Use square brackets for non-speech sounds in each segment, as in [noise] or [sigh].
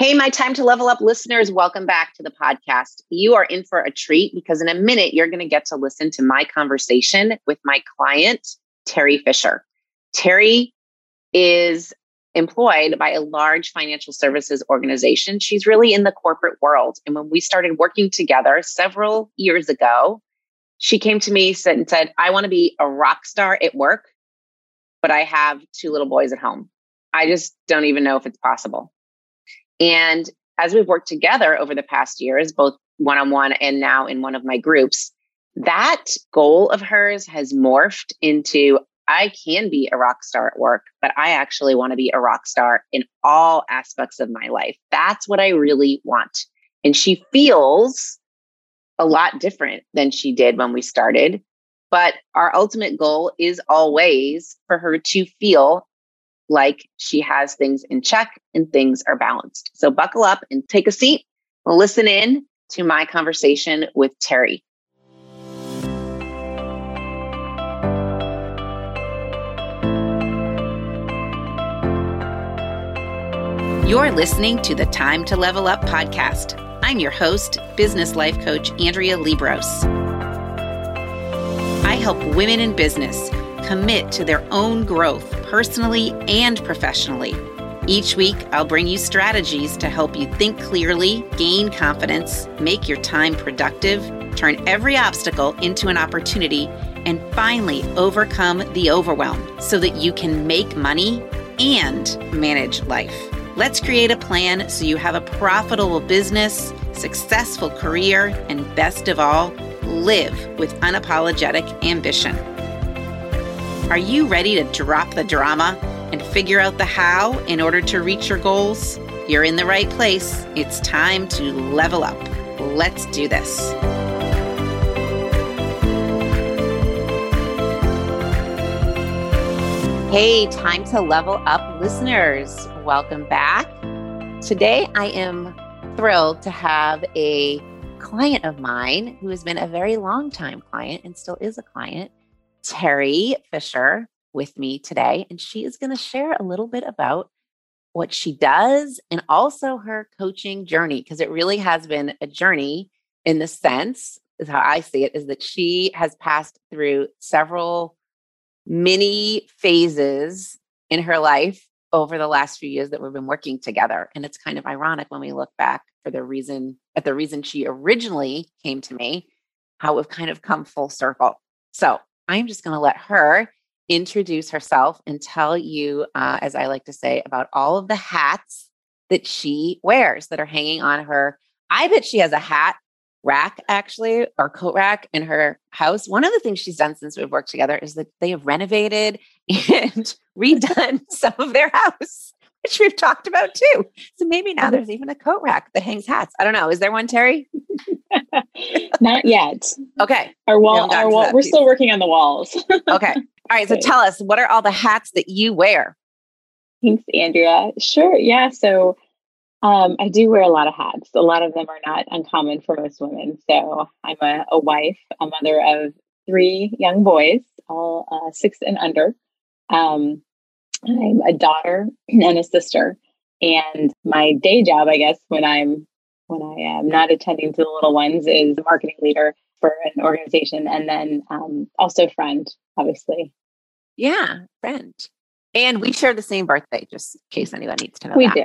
Hey, my time to level up listeners, welcome back to the podcast. You are in for a treat because in a minute, you're going to get to listen to my conversation with my client, Terry Fisher. Terry is employed by a large financial services organization. She's really in the corporate world. And when we started working together several years ago, she came to me and said, I want to be a rock star at work, but I have two little boys at home. I just don't even know if it's possible. And as we've worked together over the past years, both one on one and now in one of my groups, that goal of hers has morphed into I can be a rock star at work, but I actually want to be a rock star in all aspects of my life. That's what I really want. And she feels a lot different than she did when we started. But our ultimate goal is always for her to feel like she has things in check and things are balanced. So buckle up and take a seat. Listen in to my conversation with Terry. You're listening to the Time to Level Up podcast. I'm your host, business life coach Andrea Liebross. I help women in business commit to their own growth personally and professionally. Each week, I'll bring you strategies to help you think clearly, gain confidence, make your time productive, turn every obstacle into an opportunity, and finally overcome the overwhelm so that you can make money and manage life. Let's create a plan so you have a profitable business, successful career, and best of all, live with unapologetic ambition. Are you ready to drop the drama and figure out the how in order to reach your goals? You're in the right place. It's time to level up. Let's do this. Hey, time to level up listeners. Welcome back. Today, I am thrilled to have a client of mine who has been a very long time client and still is a client Terry Fisher with me today, and she is going to share a little bit about what she does and also her coaching journey, because it really has been a journey in the sense, is how I see it, is that she has passed through several mini phases in her life over the last few years that we've been working together. And it's kind of ironic when we look back for the reason at the reason she originally came to me, how we've kind of come full circle. So I'm just going to let her introduce herself and tell you, uh, as I like to say, about all of the hats that she wears that are hanging on her. I bet she has a hat rack actually or coat rack in her house. One of the things she's done since we've worked together is that they have renovated [laughs] and redone some of their house, which we've talked about too. So maybe now there's even a coat rack that hangs hats. I don't know. Is there one, Terry? [laughs] Not yet. Okay. Our wall, our wall, we're piece. still working on the walls. [laughs] okay. All right. So tell us, what are all the hats that you wear? Thanks, Andrea. Sure. Yeah. So um, I do wear a lot of hats. A lot of them are not uncommon for most women. So I'm a, a wife, a mother of three young boys, all uh, six and under. Um, I'm a daughter and a sister. And my day job, I guess, when I'm when I am not attending to the little ones is a marketing leader for an organization and then um, also friend, obviously. Yeah, friend. And we share the same birthday, just in case anyone needs to know. We that. do.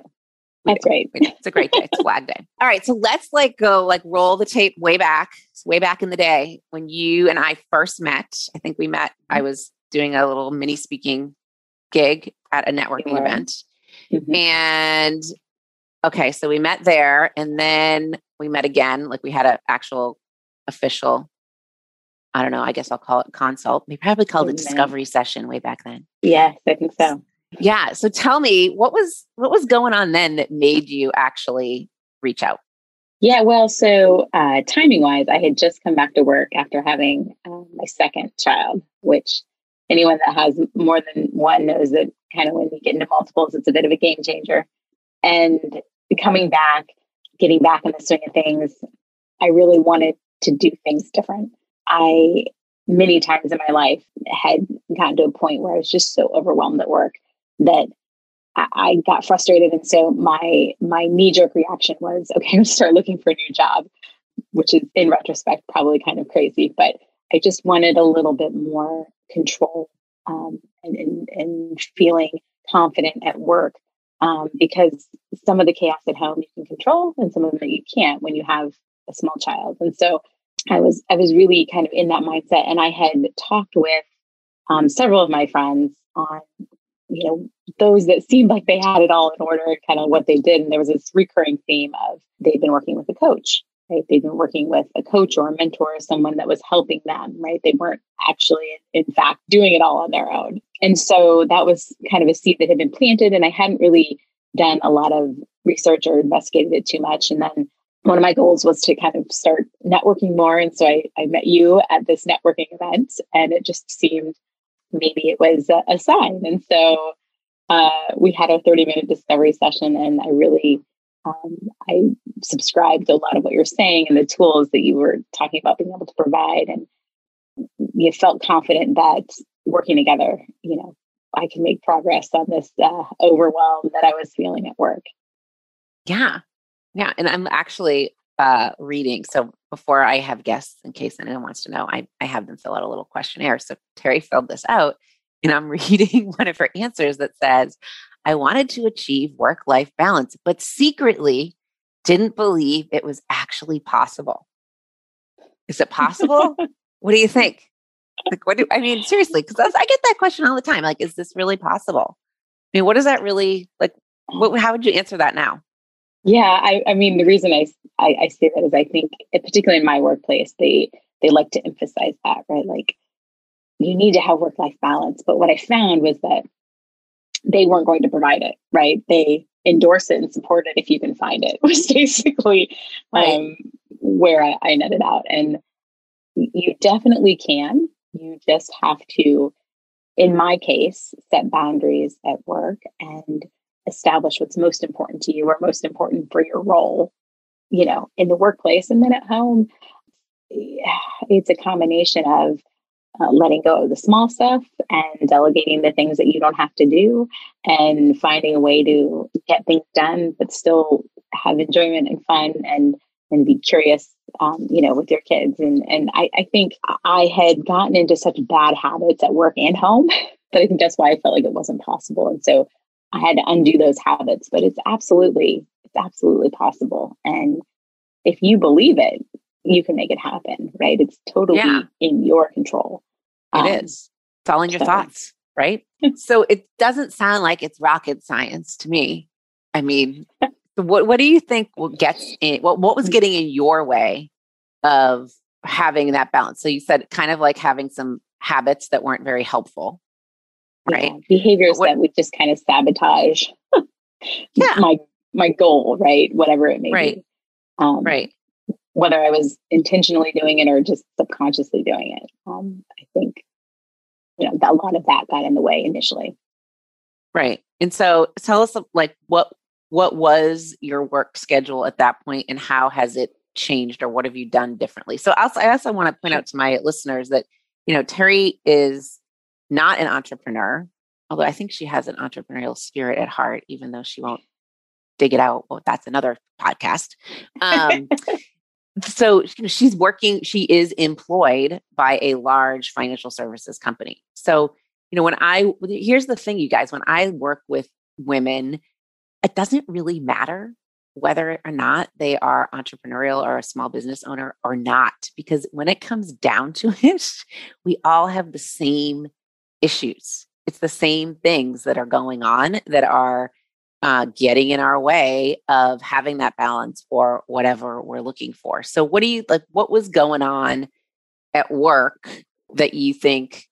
We That's do. right. It's a great day. It's a Flag Day. All right. So let's like go like roll the tape way back, it's way back in the day when you and I first met. I think we met, I mm-hmm. was doing a little mini speaking gig at a networking event. Mm-hmm. And okay, so we met there and then we met again. Like we had an actual official, I don't know, I guess I'll call it consult. We probably called it discovery session way back then. Yes, I think so. Yeah. So tell me what was what was going on then that made you actually reach out? Yeah, well, so uh, timing wise, I had just come back to work after having um, my second child, which anyone that has more than one knows that kind of when you get into multiples, it's a bit of a game changer. And coming back, getting back in the swing of things, I really wanted to do things different. I many times in my life had gotten to a point where I was just so overwhelmed at work that I, got frustrated. And so my my knee jerk reaction was, okay, [laughs] I'm gonna start looking for a new job, which is in retrospect probably kind of crazy, but I just wanted a little bit more control um, and, and, and feeling confident at work um, because some of the chaos at home you can control and some of that you can't when you have a small child. And so I was I was really kind of in that mindset, and I had talked with um, several of my friends on you know those that seemed like they had it all in order, kind of what they did, and there was this recurring theme of they'd been working with a coach. Right? They've been working with a coach or a mentor, or someone that was helping them. Right? They weren't actually, in fact, doing it all on their own. And so that was kind of a seed that had been planted, and I hadn't really done a lot of research or investigated it too much. And then one of my goals was to kind of start networking more. And so I, I met you at this networking event, and it just seemed maybe it was a, a sign. And so uh, we had a 30 minute discovery session, and I really um, I subscribed to a lot of what you're saying and the tools that you were talking about being able to provide. And you felt confident that working together, you know, I can make progress on this uh, overwhelm that I was feeling at work. Yeah. Yeah. And I'm actually uh, reading. So before I have guests, in case anyone wants to know, I, I have them fill out a little questionnaire. So Terry filled this out, and I'm [laughs] reading one of her answers that says, I wanted to achieve work life balance, but secretly didn't believe it was actually possible. Is it possible? [laughs] what do you think? Like, what do I mean? Seriously, because I get that question all the time. Like, is this really possible? I mean, what does that really like? What, how would you answer that now? Yeah, I, I mean, the reason I, I, I say that is I think, particularly in my workplace, they they like to emphasize that, right? Like, you need to have work life balance. But what I found was that they weren't going to provide it, right? They endorse it and support it if you can find it, [laughs] was basically right. um, where I, I netted out. And you definitely can. You just have to, in my case, set boundaries at work and establish what's most important to you or most important for your role, you know, in the workplace. And then at home, [sighs] it's a combination of uh, letting go of the small stuff and delegating the things that you don't have to do and finding a way to get things done but still have enjoyment and fun and and be curious um, you know with your kids and and I, I think i had gotten into such bad habits at work and home [laughs] that i think that's why i felt like it wasn't possible and so I had to undo those habits, but it's absolutely, it's absolutely possible. And if you believe it, you can make it happen, right? It's totally yeah. in your control. It um, is. It's all in your so. thoughts, right? [laughs] so it doesn't sound like it's rocket science to me. I mean, what what do you think gets in what what was getting in your way of having that balance? So you said kind of like having some habits that weren't very helpful right yeah, behaviors what, that would just kind of sabotage [laughs] yeah. my my goal right whatever it may right. be um, right whether i was intentionally doing it or just subconsciously doing it. Um, i think you know a lot of that got in the way initially. Right. And so tell us like what what was your work schedule at that point and how has it changed or what have you done differently? So also, i also want to point out to my listeners that you know terry is not an entrepreneur, although I think she has an entrepreneurial spirit at heart, even though she won't dig it out. Well, that's another podcast. [laughs] Um, so she's working, she is employed by a large financial services company. So, you know, when I, here's the thing, you guys, when I work with women, it doesn't really matter whether or not they are entrepreneurial or a small business owner or not, because when it comes down to [laughs] it, we all have the same issues. It's the same things that are going on that are uh, getting in our way of having that balance or whatever we're looking for. So, what do you like? What was going on at work that you think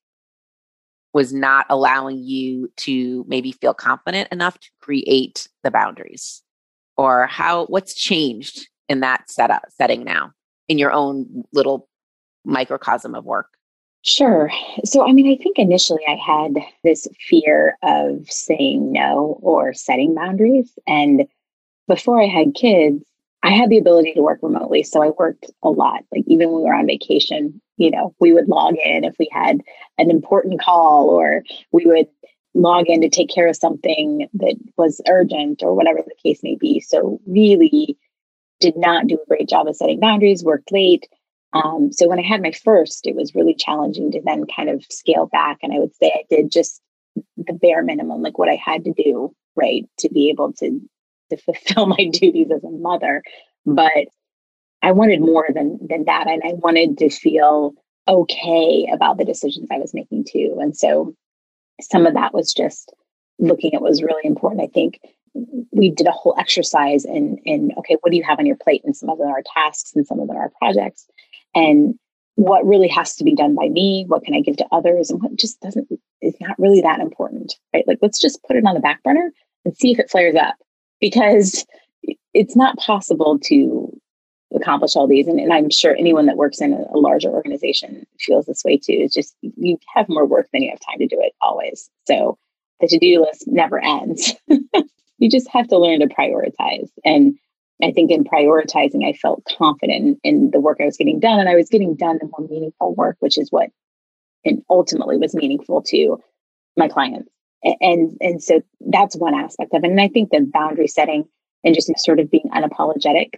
was not allowing you to maybe feel confident enough to create the boundaries? Or how, what's changed in that setup setting now in your own little microcosm of work? Sure. So, I mean, I think initially I had this fear of saying no or setting boundaries. And before I had kids, I had the ability to work remotely. So I worked a lot. Like, even when we were on vacation, you know, we would log in if we had an important call or we would log in to take care of something that was urgent or whatever the case may be. So, really did not do a great job of setting boundaries, worked late. Um, so, when I had my first, it was really challenging to then kind of scale back. And I would say I did just the bare minimum, like what I had to do, right, to be able to to fulfill [laughs] my duties as a mother. But I wanted more than than that, and I wanted to feel okay about the decisions I was making too. And so some of that was just looking at what was really important. I think we did a whole exercise in in okay, what do you have on your plate? And some of them are tasks and some of them are projects. And what really has to be done by me, what can I give to others, and what just doesn't is not really that important, right? Like let's just put it on the back burner and see if it flares up. Because it's not possible to accomplish all these. And, and I'm sure anyone that works in a, a, larger organization feels this way too. It's just you have more work than you have time to do it always. So the to do list never ends. [laughs] you just have to learn to prioritize. And I think in prioritizing, I felt confident in the work I was getting done. And I was getting done the more meaningful work, which is what and ultimately was meaningful to my clients. And and so that's one aspect of it. And I think the boundary setting and just sort of being unapologetic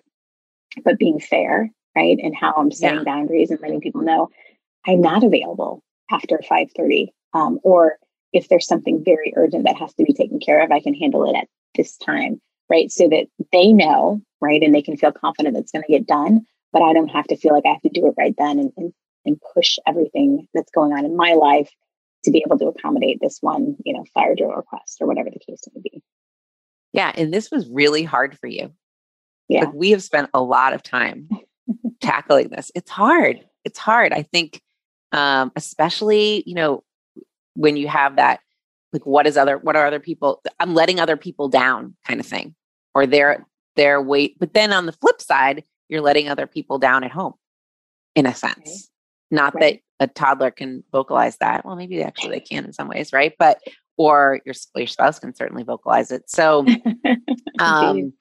but being fair, right? And how I'm setting yeah. boundaries and letting people know I'm not available after 5:30. Um, or if there's something very urgent that has to be taken care of, I can handle it at this time, right? So that they know, right? And they can feel confident it's going to get done, but I don't have to feel like I have to do it right then and, and, and push everything that's going on in my life to be able to accommodate this one, you know, fire drill request or whatever the case may be. Yeah. And this was really hard for you. Yeah. Like we have spent a lot of time [laughs] tackling this. It's hard. It's hard. I think, um, especially, you know, when you have that, like, what is other, what are other people, I'm letting other people down kind of thing, or they're, they're wait. But then on the flip side, you're letting other people down at home in a sense. Right. Not right. that a toddler can vocalize that. Well, maybe actually they can in some ways, right? But, or your, your spouse can certainly vocalize it. So, [laughs] um,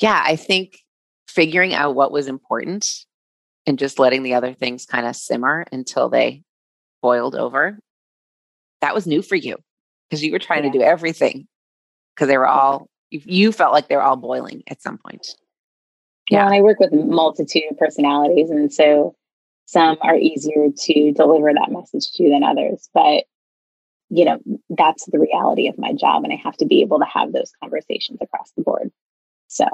yeah, I think figuring out what was important and just letting the other things kind of simmer until they boiled over. That was new for you because you were trying yeah. to do everything because they were all, you felt like they were all boiling at some point. Yeah. and I work with multitude of personalities. And so some are easier to deliver that message to than others. But, you know, that's the reality of my job. And I have to be able to have those conversations across the board. So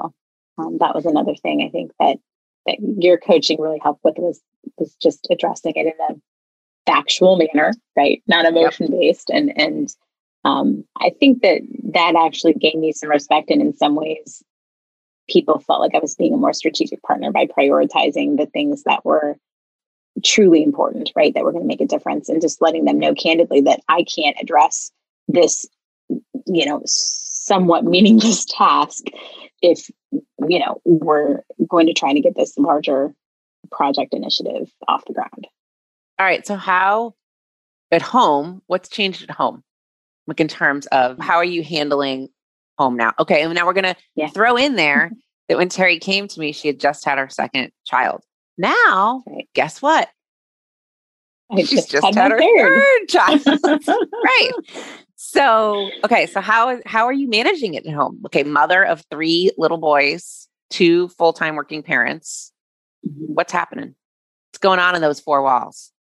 um, that was another thing I think that that your coaching really helped with was was just addressing it in a factual manner, right? Not emotion based, yep. and and um, I think that that actually gained me some respect, and in some ways, people felt like I was being a more strategic partner by prioritizing the things that were truly important, right? That were going to make a difference, and just letting them know candidly that I can't address this, you know, somewhat meaningless [laughs] task if you know we're going to try to get this larger project initiative off the ground all right so how at home what's changed at home like in terms of how are you handling home now okay and now we're going to yeah. throw in there [laughs] that when terry came to me she had just had her second child now right. guess what I She's just, just had, had her third, third child. [laughs] right. [laughs] So, okay, so how how are you managing it at home? Okay, mother of three little boys, two full-time working parents. Mm-hmm. What's happening? What's going on in those four walls?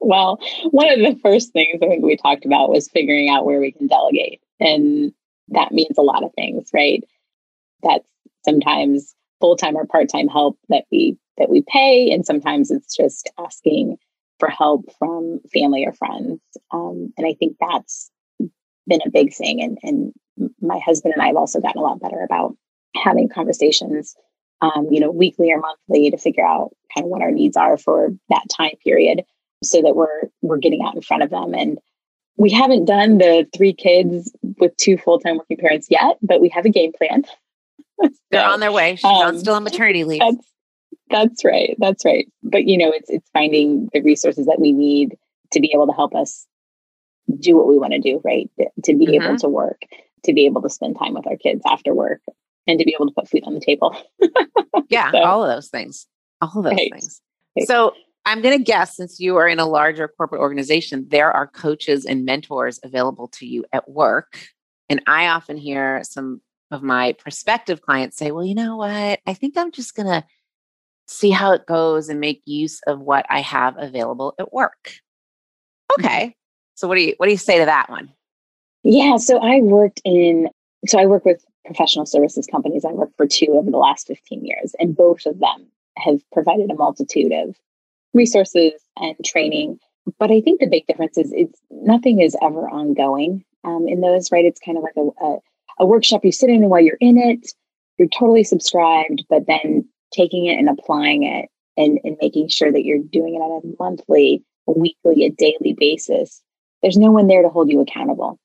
Well, one of the first things I think we talked about was figuring out where we can delegate. And that means a lot of things, right? That's sometimes full-time or part-time help that we that we pay and sometimes it's just asking for help from family or friends. Um, and I think that's been a big thing. And, and my husband and I have also gotten a lot better about having conversations, um, you know, weekly or monthly to figure out kind of what our needs are for that time period so that we're we're getting out in front of them. And we haven't done the three kids with two full-time working parents yet, but we have a game plan. [laughs] They're on their way. She's um, still on maternity leave. That's, that's right. That's right. But you know, it's it's finding the resources that we need to be able to help us do what we want to do, right? To be mm-hmm. able to work, to be able to spend time with our kids after work, and to be able to put food on the table. [laughs] yeah, so, all of those things. All of those right. things. So I'm going to guess since you are in a larger corporate organization, there are coaches and mentors available to you at work. And I often hear some of my prospective clients say, well, you know what? I think I'm just going to see how it goes and make use of what I have available at work. Mm-hmm. Okay. So what do you what do you say to that one? Yeah, so I worked in so I work with professional services companies. I worked for two over the last 15 years and both of them have provided a multitude of resources and training. But I think the big difference is it's nothing is ever ongoing um, in those, right? It's kind of like a, a, a workshop you sit in and while you're in it, you're totally subscribed, but then taking it and applying it and, and making sure that you're doing it on a monthly, a weekly, a daily basis. There's no one there to hold you accountable.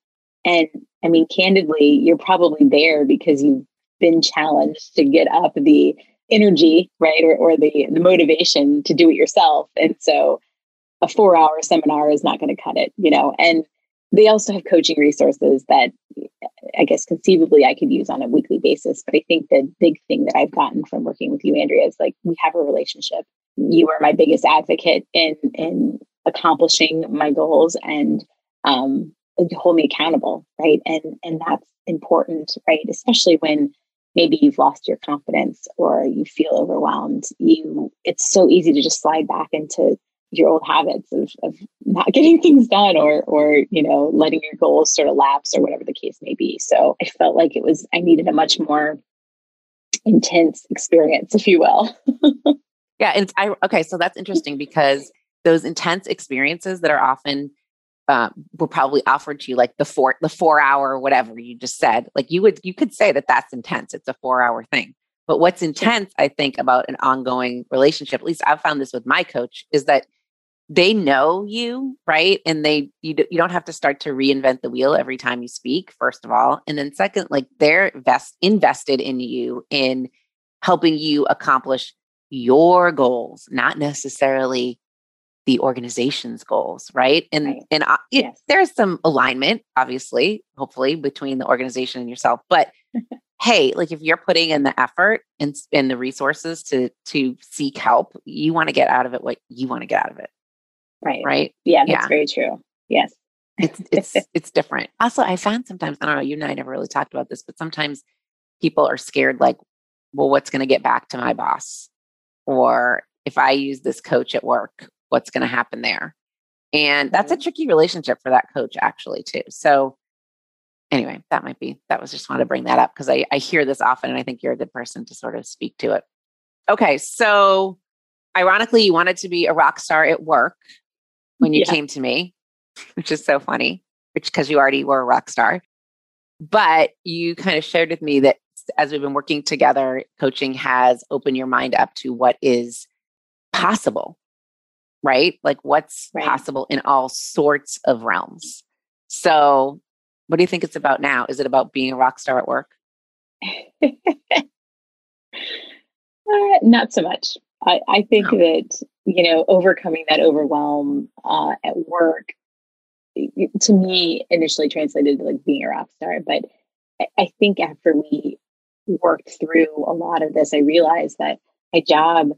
And I mean, candidly, you're probably there because you've been challenged to get up the energy, right? Or, or the, the motivation to do it yourself. And so a four hour seminar is not going to cut it, you know? And they also have coaching resources that I guess conceivably I could use on a weekly basis. But I think the big thing that I've gotten from working with you, Andrea, is like we have a relationship. You are my biggest advocate in in accomplishing my goals and um, hold me accountable, right? And and that's important, right? Especially when maybe you've lost your confidence or you feel overwhelmed. You it's so easy to just slide back into your old habits of, of not [laughs] getting things done or or you know letting your goals sort of lapse or whatever the case may be so i felt like it was i needed a much more intense experience if you will [laughs] yeah and i okay so that's interesting because those intense experiences that are often um, were probably offered to you like the four the four hour whatever you just said. Like you would you could say that that's intense. It's a four hour thing. But what's intense i think about an ongoing relationship at least i've found this with my coach is that they know you right? And they you, you don't have to start to reinvent the wheel every time you speak first of all. And then second like they're invest, invested in you in helping you accomplish your goals not necessarily the organization's goals right and right. and uh, it, yes. there's some alignment obviously hopefully between the organization and yourself but [laughs] hey like if you're putting in the effort and, and the resources to to seek help you want to get out of it what you want to get out of it Right. Right. Yeah, that's yeah. very true. Yes. it's it's [laughs] it's different. Also, I found sometimes, I don't know, you and I never really talked about this, but sometimes people are scared like, well, what's going to get back to my boss? Or if I use this coach at work, what's going to happen there? And that's a mm-hmm. tricky relationship for that coach, actually, too. So, anyway, that might be, that was just wanted to bring that up because I, I hear this often and I think you're a good person to sort of speak to it. Okay. So, ironically, you wanted to be a rock star at work when you yeah. came to me, which is so funny, which because you already were a rock star. But you kind of shared with me that as we've been working together, coaching has opened your mind up to what is possible, right? Like what's right. possible in all sorts of realms. So, what do you think it's about now? Is it about being a rock star at work? [laughs] uh, not so much. I, I think no. that you know overcoming that overwhelm uh, at work to me initially translated to like being a rock star but I, I think after we worked through a lot of this i realized that my job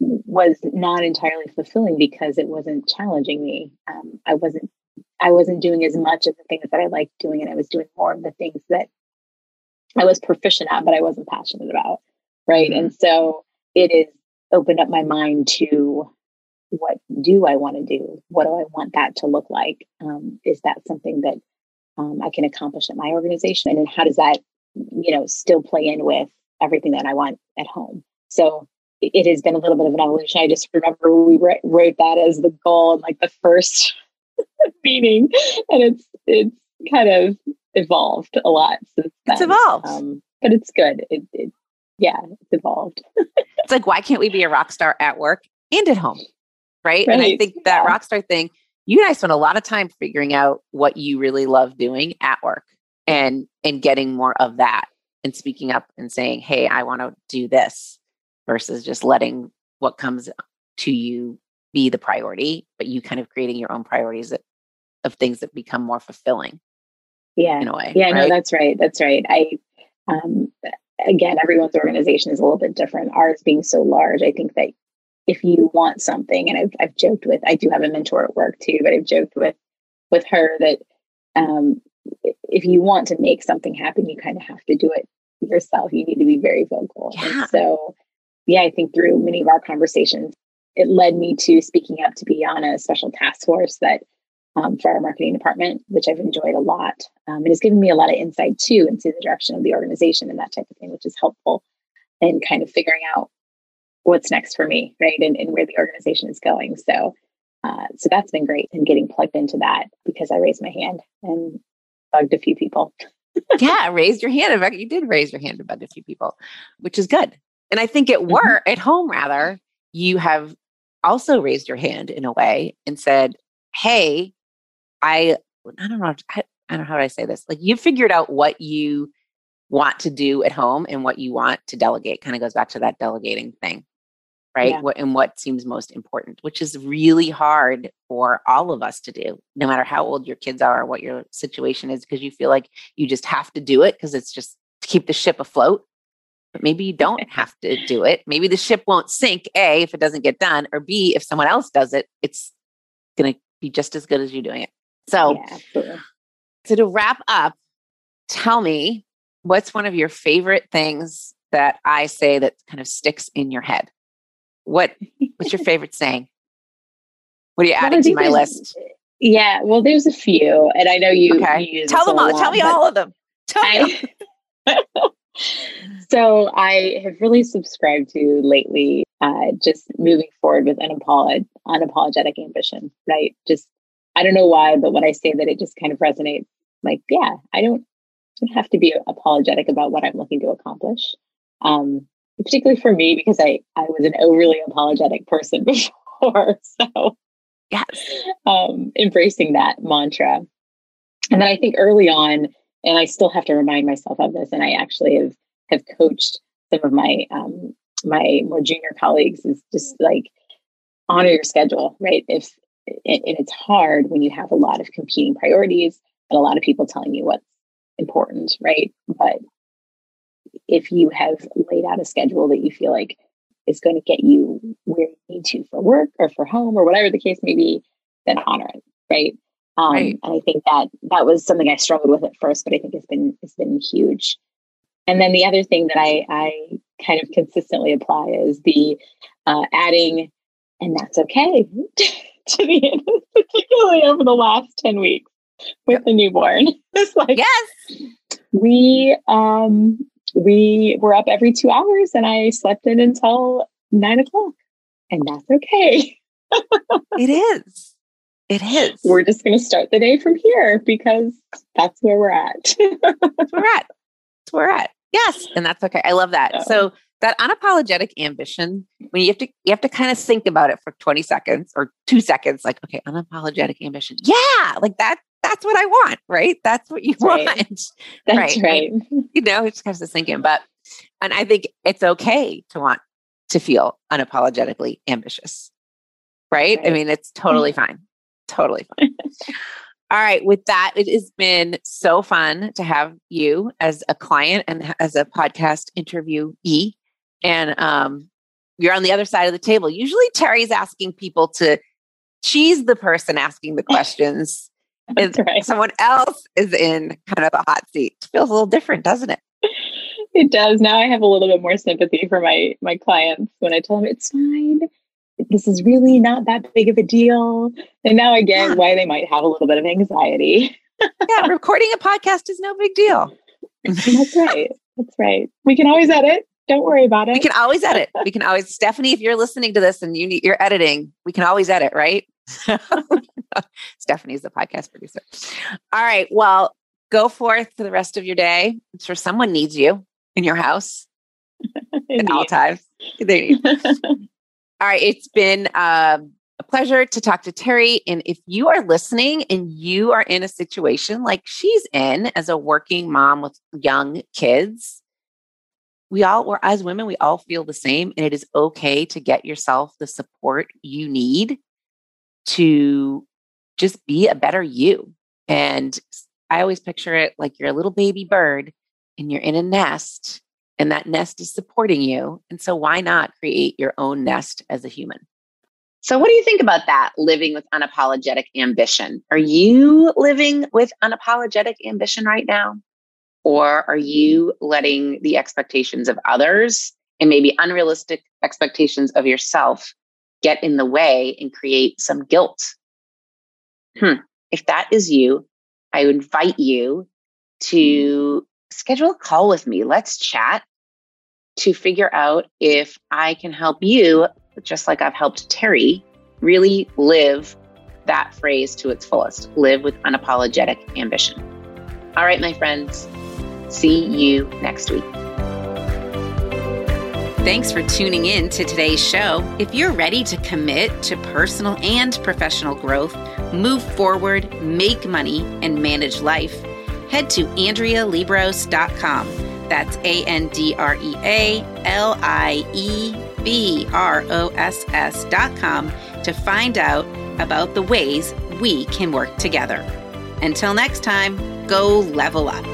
was not entirely fulfilling because it wasn't challenging me um, i wasn't i wasn't doing as much of the things that i liked doing and i was doing more of the things that i was proficient at but i wasn't passionate about right mm-hmm. and so it has opened up my mind to what do I want to do? What do I want that to look like? Um, is that something that um, I can accomplish at my organization? And how does that, you know, still play in with everything that I want at home? So it, has been a little bit of an evolution. I just remember we wrote that as the goal and like the first [laughs] meeting, and it's it's kind of evolved a lot since then. It's evolved, um, but it's good. It, it yeah, it's evolved. [laughs] it's like, why can't we be a rock star at work and at home? Right. right. And I think that yeah. rock star thing, you and I spent a lot of time figuring out what you really love doing at work and and getting more of that. and speaking up and saying, Hey, I want to do this versus just letting what comes to you be the priority, but you kind of creating your own priorities that, of things that become more fulfilling. Yeah. In a way. Yeah, right? no, that's right. That's right. I, um, again, everyone's organization is a little bit different. Ours being so large, I think that if you want something, and I've, I've joked with, I do have a mentor at work too, but I've joked with, with her that, um, if you want to make something happen, you kind of have to do it yourself. You need to be very vocal. Yeah. And so, yeah, I think through many of our conversations, it led me to speaking up to be on a special task force that um, for our marketing department, which I've enjoyed a lot. Um, it has given me a lot of insight too into the direction of the organization and that type of thing, which is helpful in kind of figuring out what's next for me, right, and, and where the organization is going. So, uh, so that's been great and getting plugged into that because I raised my hand and bugged a few people. [laughs] yeah, raised your hand. You did raise your hand about a few people, which is good. And I think at work, mm-hmm. at home rather, you have also raised your hand in a way and said, Hey, I I don't know, I, I don't know how do I say this. Like you figured out what you want to do at home and what you want to delegate. Kind of goes back to that delegating thing right? Yeah. What and what seems most important, which is really hard for all of us to do, no matter how old your kids are or what your situation is, because you feel like you just have to do it because it's just to keep the ship afloat. But maybe you don't have to do it. Maybe the ship won't sink, A, if it doesn't get done, or B, if someone else does it, it's gonna be just as good as you doing it. So yeah, so to wrap up, tell me what's one of your favorite things that I say that kind of sticks in your head? What what's your favorite saying? What are you adding [laughs] well, to my list? Yeah, well, there's a few, and I know you. Okay, tell them all. Lot, tell me all of them. Tell I, me. [laughs] so I have really subscribed to lately, uh, just moving forward with unapolog- unapologetic ambition. Right? Just I don't know why, but when I say that, it just kind of resonates. Like, yeah, I don't, don't have to be apologetic about what I'm looking to accomplish. Um, particularly for me because I I was an overly apologetic person [laughs] before. So yes, um, embracing that mantra, and then I think early on, and I still have to remind myself of this, and I actually have have coached some of my um, my more junior colleagues is just like honor your schedule, right? If and it's hard when you have a lot of competing priorities and a lot of people telling you what's important, right? But if you have laid out a schedule that you feel like is going to get you where you need to for work or for home or whatever the case may be, then honor it, right? Um, right. And I think that that was something I struggled with at first, but I think it's been it's been huge. And then the other thing that I I kind of consistently apply is the uh, adding, and that's okay [laughs] to the end, particularly over the last ten weeks with the newborn. [laughs] It's like yes, we um we were up every two hours and I slept in until nine o'clock. And that's okay. [laughs] it is. It is. We're just going to start the day from here because that's where we're at. [laughs] that's where we're at. That's where we're at. Yes. And that's okay. I love that. So that unapologetic ambition, when you have to you have to kind of think about it for 20 seconds or two seconds, like, okay, unapologetic ambition. Yeah, like that that's what I want, right? That's what you right. want. [laughs] That's right. right. you know, it's kind of thinking. But and I think it's okay to want to feel unapologetically ambitious. Right? right. I mean, it's totally mm-hmm. fine. Totally fine. All right. With that, it has been so fun to have you as a client and as a podcast interviewee. And um, you're on the other side of the table. Usually, Terry's asking people to, she's the person asking the [laughs] questions is right. someone else is in kind of the hot seat. It feels a little different, doesn't it? It does. Now I have a little bit more sympathy for my my clients when I tell them it's fine. This is really not that big of a deal. And now I get yeah. why they might have a little bit of anxiety. yeah, [laughs] recording a podcast is no big deal. That's right. That's right. We can always edit. Don't worry about it. We can always edit. We can always, Stephanie, if you're listening to this and you need, you're editing, we can always edit, right? [laughs] Stephanie's the podcast producer. All right. Well, go forth for the rest of your day. I'm sure someone needs you in your house [laughs] at all times. They need. All right. It's been um, a pleasure to talk to Terry. And if you are listening and you are in a situation like she's in as a working mom with young kids, we all, or as women, we all feel the same. And it is okay to get yourself the support you need to just be a better you. And I always picture it like you're a little baby bird and you're in a nest and that nest is supporting you. And so why not create your own nest as a human? So, what do you think about that? Living with unapologetic ambition. Are you living with unapologetic ambition right now? Or are you letting the expectations of others and maybe unrealistic expectations of yourself get in the way and create some guilt? Hmm. If that is you, I invite you to schedule a call with me. Let's chat to figure out if I can help you, just like I've helped Terry, really live that phrase to its fullest live with unapologetic ambition. All right, my friends, see you next week. Thanks for tuning in to today's show. If you're ready to commit to personal and professional growth, move forward, make money, and manage life, head to AndreaLiebross.com. That's A N D R E A L I E B R O S S.com to find out about the ways we can work together. Until next time, go level up.